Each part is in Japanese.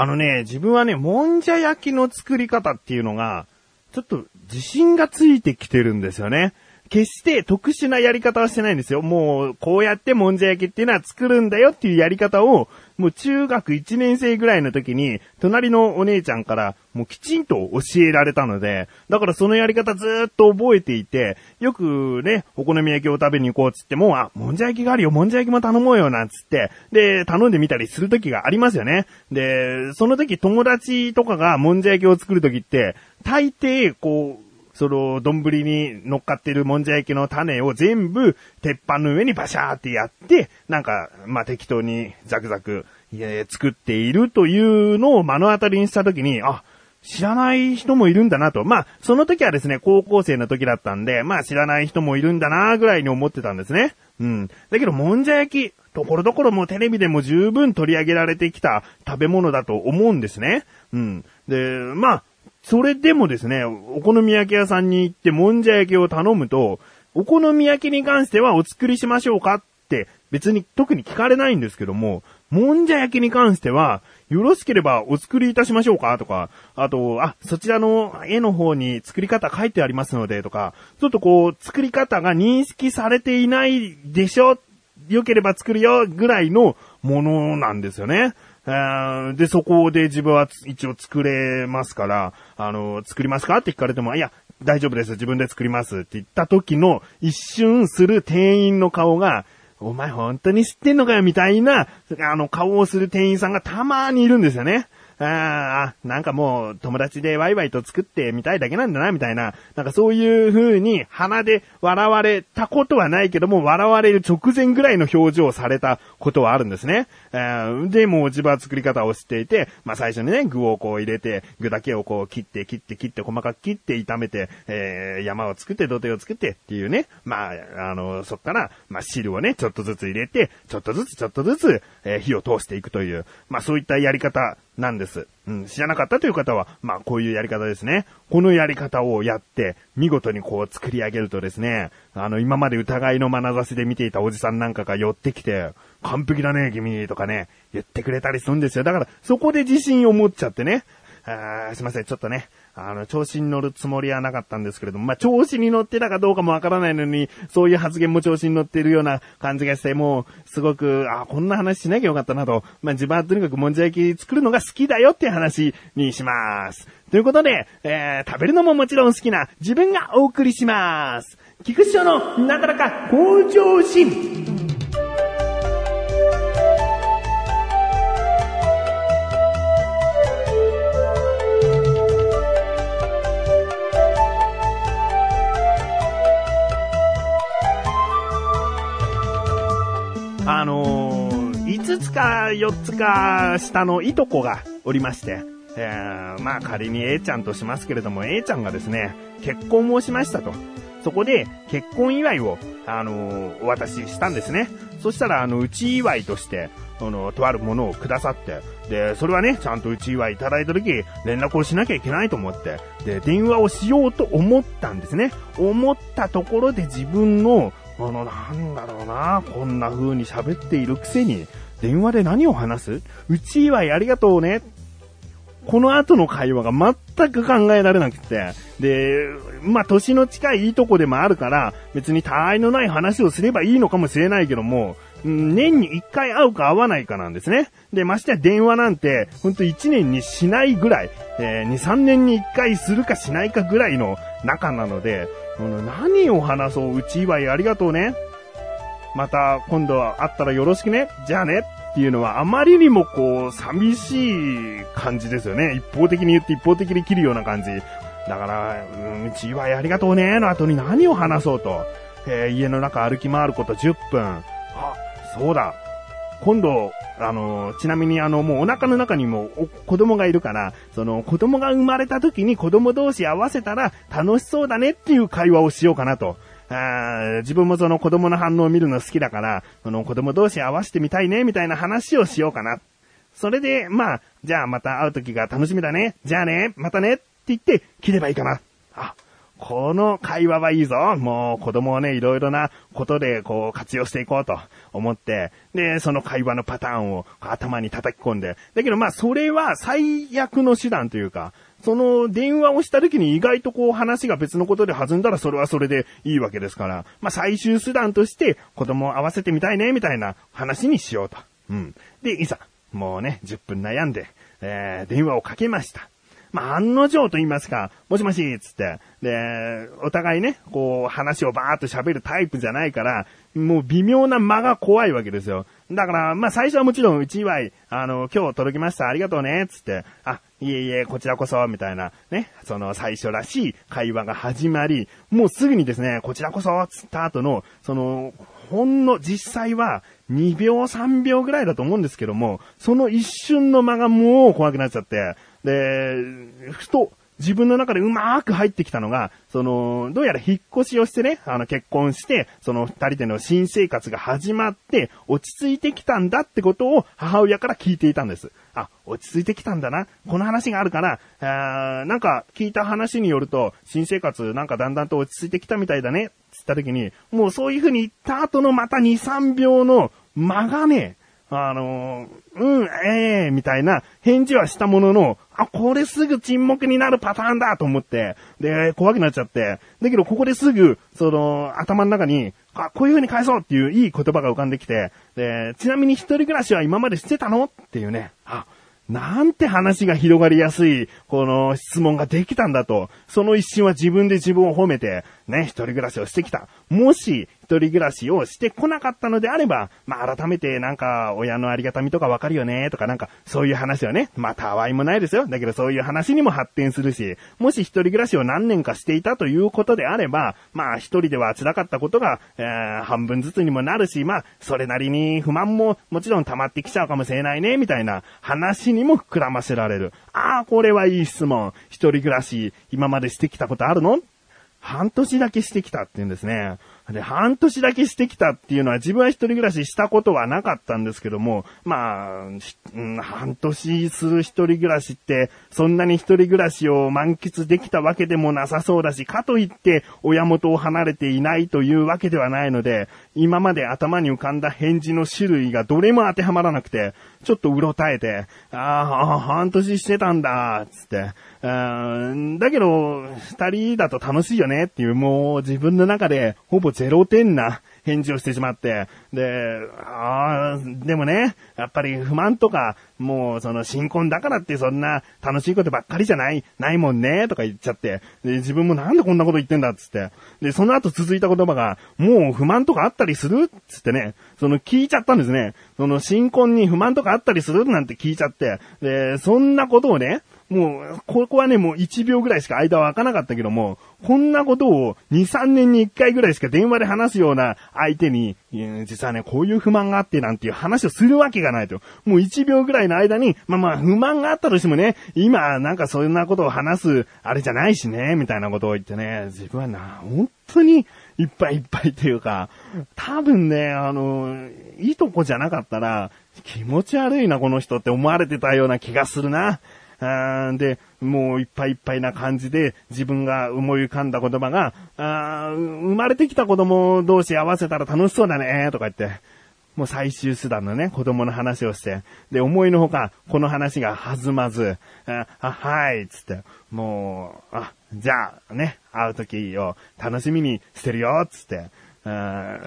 あのね、自分はね、もんじゃ焼きの作り方っていうのが、ちょっと自信がついてきてるんですよね。決して特殊なやり方はしてないんですよ。もう、こうやってもんじゃ焼きっていうのは作るんだよっていうやり方を、もう中学1年生ぐらいの時に、隣のお姉ちゃんからもうきちんと教えられたので、だからそのやり方ずっと覚えていて、よくね、お好み焼きを食べに行こうっつっても、あ、もんじゃ焼きがあるよ、もんじゃ焼きも頼もうよ、なんつって、で、頼んでみたりする時がありますよね。で、その時友達とかがもんじゃ焼きを作る時って、大抵、こう、その、丼に乗っかってるもんじゃ焼きの種を全部、鉄板の上にバシャーってやって、なんか、まあ、適当にザクザク、作っているというのを目の当たりにしたときに、あ、知らない人もいるんだなと。まあ、その時はですね、高校生の時だったんで、まあ知らない人もいるんだなぐらいに思ってたんですね。うん。だけど、もんじゃ焼き、ところどころもうテレビでも十分取り上げられてきた食べ物だと思うんですね。うん。で、まあ、それでもですね、お好み焼き屋さんに行ってもんじゃ焼きを頼むと、お好み焼きに関してはお作りしましょうかって別に特に聞かれないんですけども、もんじゃ焼きに関しては、よろしければお作りいたしましょうかとか、あと、あ、そちらの絵の方に作り方書いてありますのでとか、ちょっとこう、作り方が認識されていないでしょよければ作るよぐらいのものなんですよね。で、そこで自分は一応作れますから、あの、作りますかって聞かれても、いや、大丈夫です。自分で作りますって言った時の一瞬する店員の顔が、お前本当に知ってんのかよみたいな、あの、顔をする店員さんがたまにいるんですよね。ああ、なんかもう友達でワイワイと作ってみたいだけなんだな、みたいな。なんかそういう風に鼻で笑われたことはないけども、笑われる直前ぐらいの表情をされたことはあるんですね。で、もう自分は作り方を知っていて、まあ最初にね、具をこう入れて、具だけをこう切って切って切って細かく切って炒めて、えー、山を作って土手を作ってっていうね。まあ、あの、そっから、まあ汁をね、ちょっとずつ入れて、ちょっとずつちょっとずつ、えー、火を通していくという、まあそういったやり方なんです。うん、知らなかったという方は、まあこういうやり方ですね。このやり方をやって、見事にこう作り上げるとですね、あの今まで疑いの眼差しで見ていたおじさんなんかが寄ってきて、完璧だね、君とかね、言ってくれたりするんですよ。だから、そこで自信を持っちゃってね、あーすいません、ちょっとね、あの、調子に乗るつもりはなかったんですけれども、まあ、調子に乗ってたかどうかもわからないのに、そういう発言も調子に乗ってるような感じがして、もう、すごく、あ、こんな話しなきゃよかったなと。まあ、自分はとにかくもんじゃ焼き作るのが好きだよっていう話にします。ということで、えー、食べるのももちろん好きな自分がお送りします。菊池翔のなかなか向上心。か4つか下のいとこがおりまして、えー、まあ仮に A ちゃんとしますけれども、A ちゃんがですね、結婚をしましたと。そこで結婚祝いを、あのー、お渡ししたんですね。そしたら、あの、うち祝いとして、あの、とあるものをくださって、で、それはね、ちゃんとうち祝いいただいた時、連絡をしなきゃいけないと思って、で、電話をしようと思ったんですね。思ったところで自分のあの、なんだろうな、こんな風に喋っているくせに、電話で何を話す？うち祝いありがとうね。この後の会話が全く考えられなくて、で、まあ、年の近いいいとこでもあるから、別に他愛のない話をすればいいのかもしれないけども、年に一回会うか会わないかなんですね。で、ましてや電話なんて、ほんと一年にしないぐらい、えー、2、3年に一回するかしないかぐらいの仲なので、何を話そう、うち祝いありがとうね。また今度は会ったらよろしくね。じゃあね。っていうのはあまりにもこう、寂しい感じですよね。一方的に言って一方的に切るような感じ。だから、うんち祝いありがとうねの後に何を話そうと。えー、家の中歩き回ること10分。あ、そうだ。今度、あの、ちなみにあの、もうお腹の中にも子供がいるから、その子供が生まれた時に子供同士合わせたら楽しそうだねっていう会話をしようかなと。あ自分もその子供の反応を見るの好きだから、その子供同士合わせてみたいね、みたいな話をしようかな。それで、まあ、じゃあまた会う時が楽しみだね。じゃあね、またね、って言って切ればいいかな。あ、この会話はいいぞ。もう子供をね、いろいろなことでこう活用していこうと思って、で、その会話のパターンを頭に叩き込んで。だけどまあそれは最悪の手段というか、その電話をした時に意外とこう話が別のことで弾んだらそれはそれでいいわけですから、まあ最終手段として子供を合わせてみたいね、みたいな話にしようと。うん。で、いざ、もうね、10分悩んで、えー、電話をかけました。まあ、案の定と言いますか、もしもし、つって。で、お互いね、こう、話をバーっと喋るタイプじゃないから、もう微妙な間が怖いわけですよ。だから、まあ、最初はもちろん、うち祝い、あの、今日届きました、ありがとうね、つって、あ、いえいえ、こちらこそ、みたいな、ね、その最初らしい会話が始まり、もうすぐにですね、こちらこそ、つった後の、その、ほんの実際は2秒3秒ぐらいだと思うんですけども、その一瞬の間がもう怖くなっちゃって、で、ふと自分の中でうまーく入ってきたのが、その、どうやら引っ越しをしてね、あの結婚して、その二人での新生活が始まって、落ち着いてきたんだってことを母親から聞いていたんです。あ、落ち着いてきたんだな。この話があるから、あーなんか聞いた話によると、新生活なんかだんだんと落ち着いてきたみたいだね。つった時に、もうそういう風に言った後のまた2、3秒の間がね、あのうん、ええー、みたいな返事はしたものの、あ、これすぐ沈黙になるパターンだと思って、で、怖くなっちゃって、だけどここですぐ、その、頭の中に、あ、こういう風に返そうっていういい言葉が浮かんできて、で、ちなみに一人暮らしは今までしてたのっていうね、あ、なんて話が広がりやすい、この質問ができたんだと、その一瞬は自分で自分を褒めて、ね、一人暮らしをしてきた。もし、一人暮らしをしてこなかったのであれば、まあ、改めてなんか、親のありがたみとかわかるよね、とかなんか、そういう話はね、まあ、たわいもないですよ。だけどそういう話にも発展するし、もし一人暮らしを何年かしていたということであれば、まあ、一人では辛かったことが、えー、半分ずつにもなるし、まあ、それなりに不満ももちろん溜まってきちゃうかもしれないね、みたいな話にも膨らませられる。ああ、これはいい質問。一人暮らし、今までしてきたことあるの？半年だけしてきたって言うんですね。で、半年だけしてきたっていうのは自分は一人暮らししたことはなかったんですけども、まあ、うん、半年する一人暮らしって、そんなに一人暮らしを満喫できたわけでもなさそうだし、かといって親元を離れていないというわけではないので、今まで頭に浮かんだ返事の種類がどれも当てはまらなくて、ちょっとうろたえて、ああ、半年してたんだ、つって、だけど、二人だと楽しいよねっていう、もう自分の中でほぼゼロ点な返事をしてしまって、で、ああ、でもね、やっぱり不満とか、もうその新婚だからってそんな楽しいことばっかりじゃない、ないもんね、とか言っちゃって、で、自分もなんでこんなこと言ってんだっつって、で、その後続いた言葉が、もう不満とかあったりするつってね、その聞いちゃったんですね。その新婚に不満とかあったりするなんて聞いちゃって、で、そんなことをね、もう、ここはね、もう1秒ぐらいしか間は開かなかったけども、こんなことを2、3年に1回ぐらいしか電話で話すような相手に、実はね、こういう不満があってなんていう話をするわけがないと。もう1秒ぐらいの間に、まあまあ、不満があったとしてもね、今、なんかそんなことを話す、あれじゃないしね、みたいなことを言ってね、自分はな、本当に、いっぱいいっぱいっていうか、多分ね、あの、いいとこじゃなかったら、気持ち悪いな、この人って思われてたような気がするな。あで、もういっぱいいっぱいな感じで自分が思い浮かんだ言葉が、あ生まれてきた子供同士合わせたら楽しそうだね、とか言って、もう最終手段のね、子供の話をして、で、思いのほか、この話が弾まず、あ、あはい、つって、もう、あ、じゃあ、ね、会う時を楽しみにしてるよ、つって、あ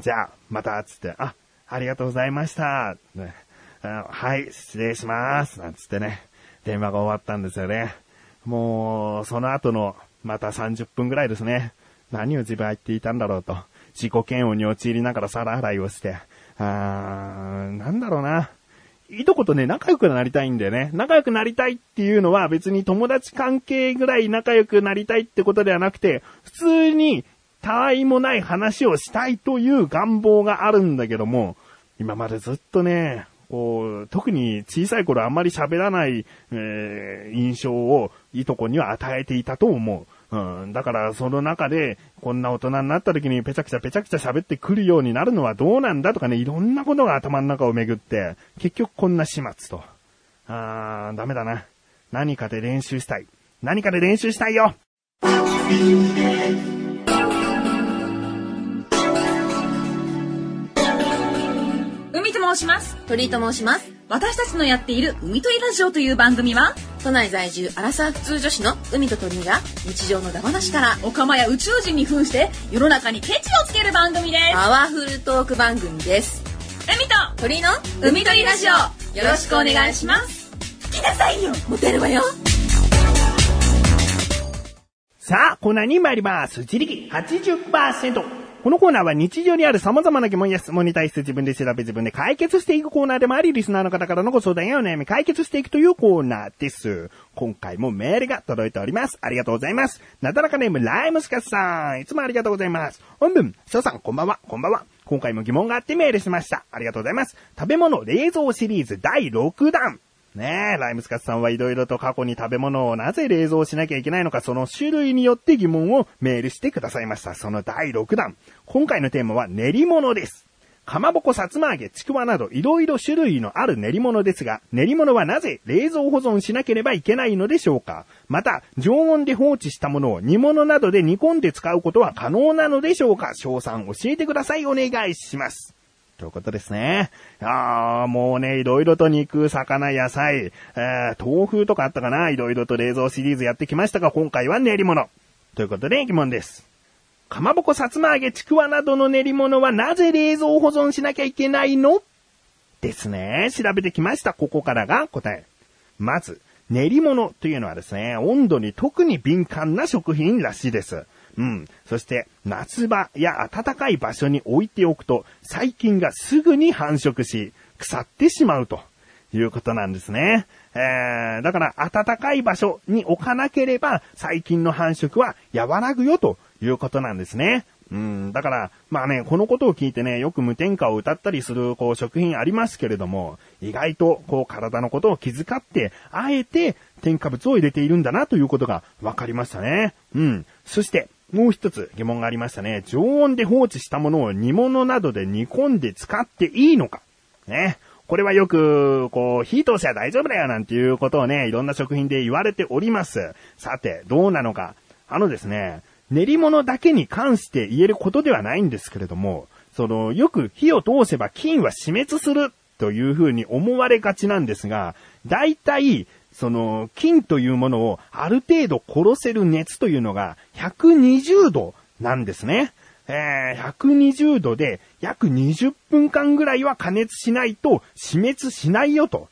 じゃあ、また、つって、あ、ありがとうございました、ね、はい、失礼します、なんつってね。電話が終わったんですよね。もう、その後の、また30分ぐらいですね。何を自分は言っていたんだろうと。自己嫌悪に陥りながら皿洗いをして。あー、なんだろうな。いとことね、仲良くなりたいんだよね。仲良くなりたいっていうのは別に友達関係ぐらい仲良くなりたいってことではなくて、普通に他愛もない話をしたいという願望があるんだけども、今までずっとね、こう、特に小さい頃あんまり喋らない、えー、印象をいとこには与えていたと思う。うん。だから、その中で、こんな大人になった時にペチャクチャペチャクチャ喋ってくるようになるのはどうなんだとかね、いろんなことが頭の中をめぐって、結局こんな始末と。あー、ダメだな。何かで練習したい。何かで練習したいよ申します。鳥居と申します。私たちのやっている海鳥ラジオという番組は、都内在住アラサー普通女子の海と鳥居が日常のダ話からオカマや宇宙人に扮して世の中にケチをつける番組です。パワフルトーク番組です。海と鳥居の海鳥ラジオ、よろしくお願いします。来なさいよモテるわよさあ、コーナーに参ります。自力80%。このコーナーは日常にある様々な疑問や質問に対して自分で調べ自分で解決していくコーナーでもあり、リスナーの方からのご相談やお悩み解決していくというコーナーです。今回もメールが届いております。ありがとうございます。なだらかネームライムスカスさん。いつもありがとうございます。本文、翔さん、こんばんは、こんばんは。今回も疑問があってメールしました。ありがとうございます。食べ物冷蔵シリーズ第6弾。ねえ、ライムスカスさんはいろいろと過去に食べ物をなぜ冷蔵しなきゃいけないのか、その種類によって疑問をメールしてくださいました。その第6弾。今回のテーマは練り物です。かまぼこ、さつま揚げ、ちくわなどいろいろ種類のある練り物ですが、練り物はなぜ冷蔵保存しなければいけないのでしょうかまた、常温で放置したものを煮物などで煮込んで使うことは可能なのでしょうか翔さん教えてください。お願いします。ということですね。ああ、もうね、いろいろと肉、魚、野菜、えー豆腐とかあったかないろいろと冷蔵シリーズやってきましたが、今回は練り物。ということで疑問です。かまぼこ、さつま揚げ、ちくわなどの練り物はなぜ冷蔵保存しなきゃいけないの？ですね。調べてきました。ここからが答え。まず、練り物というのはですね、温度に特に敏感な食品らしいです。うん。そして、夏場や暖かい場所に置いておくと、細菌がすぐに繁殖し、腐ってしまうということなんですね。えー、だから、暖かい場所に置かなければ、細菌の繁殖は和らぐよということなんですね。うん、だから、まあね、このことを聞いてね、よく無添加を歌ったりする、こう、食品ありますけれども、意外と、こう、体のことを気遣って、あえて、添加物を入れているんだなということが分かりましたね。うん。そして、もう一つ疑問がありましたね。常温で放置したものを煮物などで煮込んで使っていいのか。ね。これはよく、こう、火通しは大丈夫だよなんていうことをね、いろんな食品で言われております。さて、どうなのか。あのですね、練り物だけに関して言えることではないんですけれども、その、よく火を通せば菌は死滅するというふうに思われがちなんですが、大体、その、菌というものをある程度殺せる熱というのが120度なんですね。えー、120度で約20分間ぐらいは加熱しないと死滅しないよと。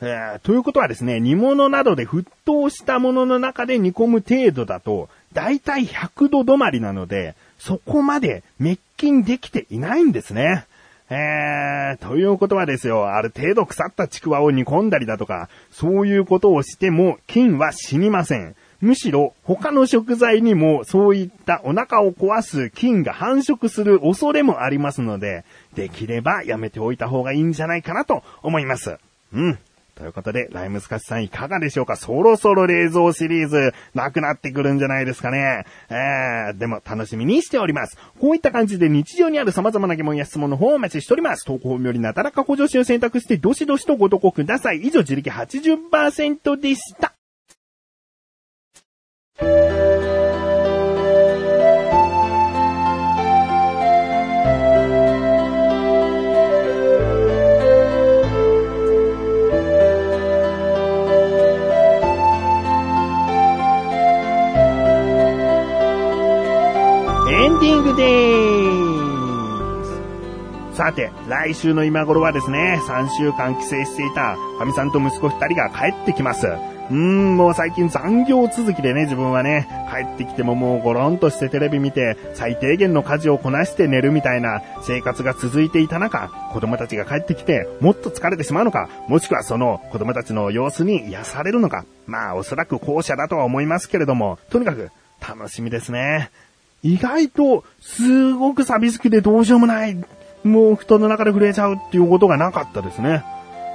えーということはですね、煮物などで沸騰したものの中で煮込む程度だと、だいたい100度止まりなので、そこまで滅菌できていないんですね。えー、ということはですよ、ある程度腐ったちくわを煮込んだりだとか、そういうことをしても菌は死にません。むしろ他の食材にもそういったお腹を壊す菌が繁殖する恐れもありますので、できればやめておいた方がいいんじゃないかなと思います。うん。ということで、ライムスカシさんいかがでしょうか？そろそろ冷蔵シリーズなくなってくるんじゃないですかね。えー、でも楽しみにしております。こういった感じで日常にある様々な疑問や質問の方をお待ちしております。投稿よりなだらか補助詞を選択してどしどしとご投稿ください。以上、自力80%でした。エンディングでーす。さて、来週の今頃はですね、3週間帰省していた、かみさんと息子2人が帰ってきます。うーん、もう最近残業続きでね、自分はね、帰ってきてももうゴロンとしてテレビ見て、最低限の家事をこなして寝るみたいな生活が続いていた中、子供たちが帰ってきて、もっと疲れてしまうのか、もしくはその子供たちの様子に癒されるのか、まあおそらく後者だとは思いますけれども、とにかく楽しみですね。意外と、すごく寂しくてどうしようもない。もう布団の中で震えちゃうっていうことがなかったですね。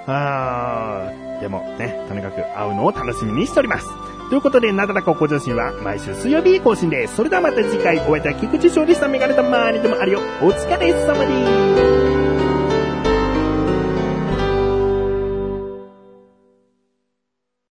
あー、でもね、とにかく会うのを楽しみにしております。ということで、なだらか向上心は毎週水曜日更新です。それではまた次回、お会いいたい菊池勝利さんメガネたまーにでもあるよ。お疲れ様です。